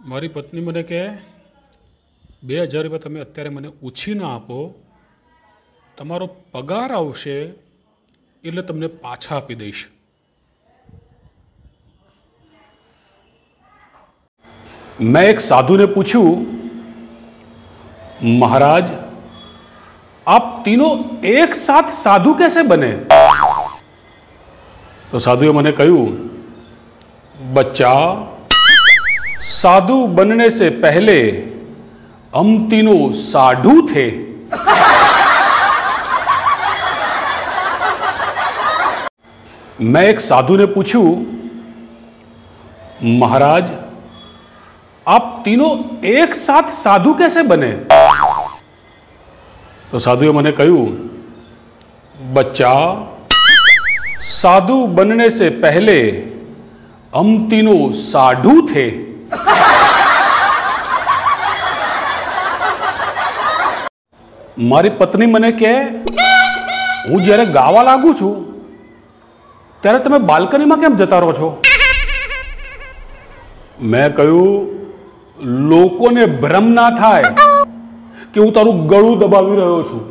મારી પત્ની મને કહે, બે હજાર રૂપિયા તમે અત્યારે મને ઓછી ના આપો. તમારો પગાર આવશે એટલે તમને પાછા આપી દઈશ. મેં એક સાધુને પૂછ્યું, મહારાજ, આપ તીનો એક સાથ સાધુ કેસે બને? તો સાધુએ મને કહ્યું, બચ્ચા साधु बनने से पहले हम तीनों साधु थे। मैं एक साधु ने पूछू, महाराज, आप तीनों एक साथ साधु कैसे बने? तो साधुए मैंने कहू बच्चा, साधु बनने से पहले हम तीनों साधु थे। મારી પત્ની મને કહે, હું જ્યારે ગાવા લાગુ છું, ત્યારે તમે બાલ્કનીમાં કેમ જતા રહો છો? મેં કહ્યું, લોકોને ભ્રમ ના થાય કે હું તારું ગળું દબાવી રહ્યો છું.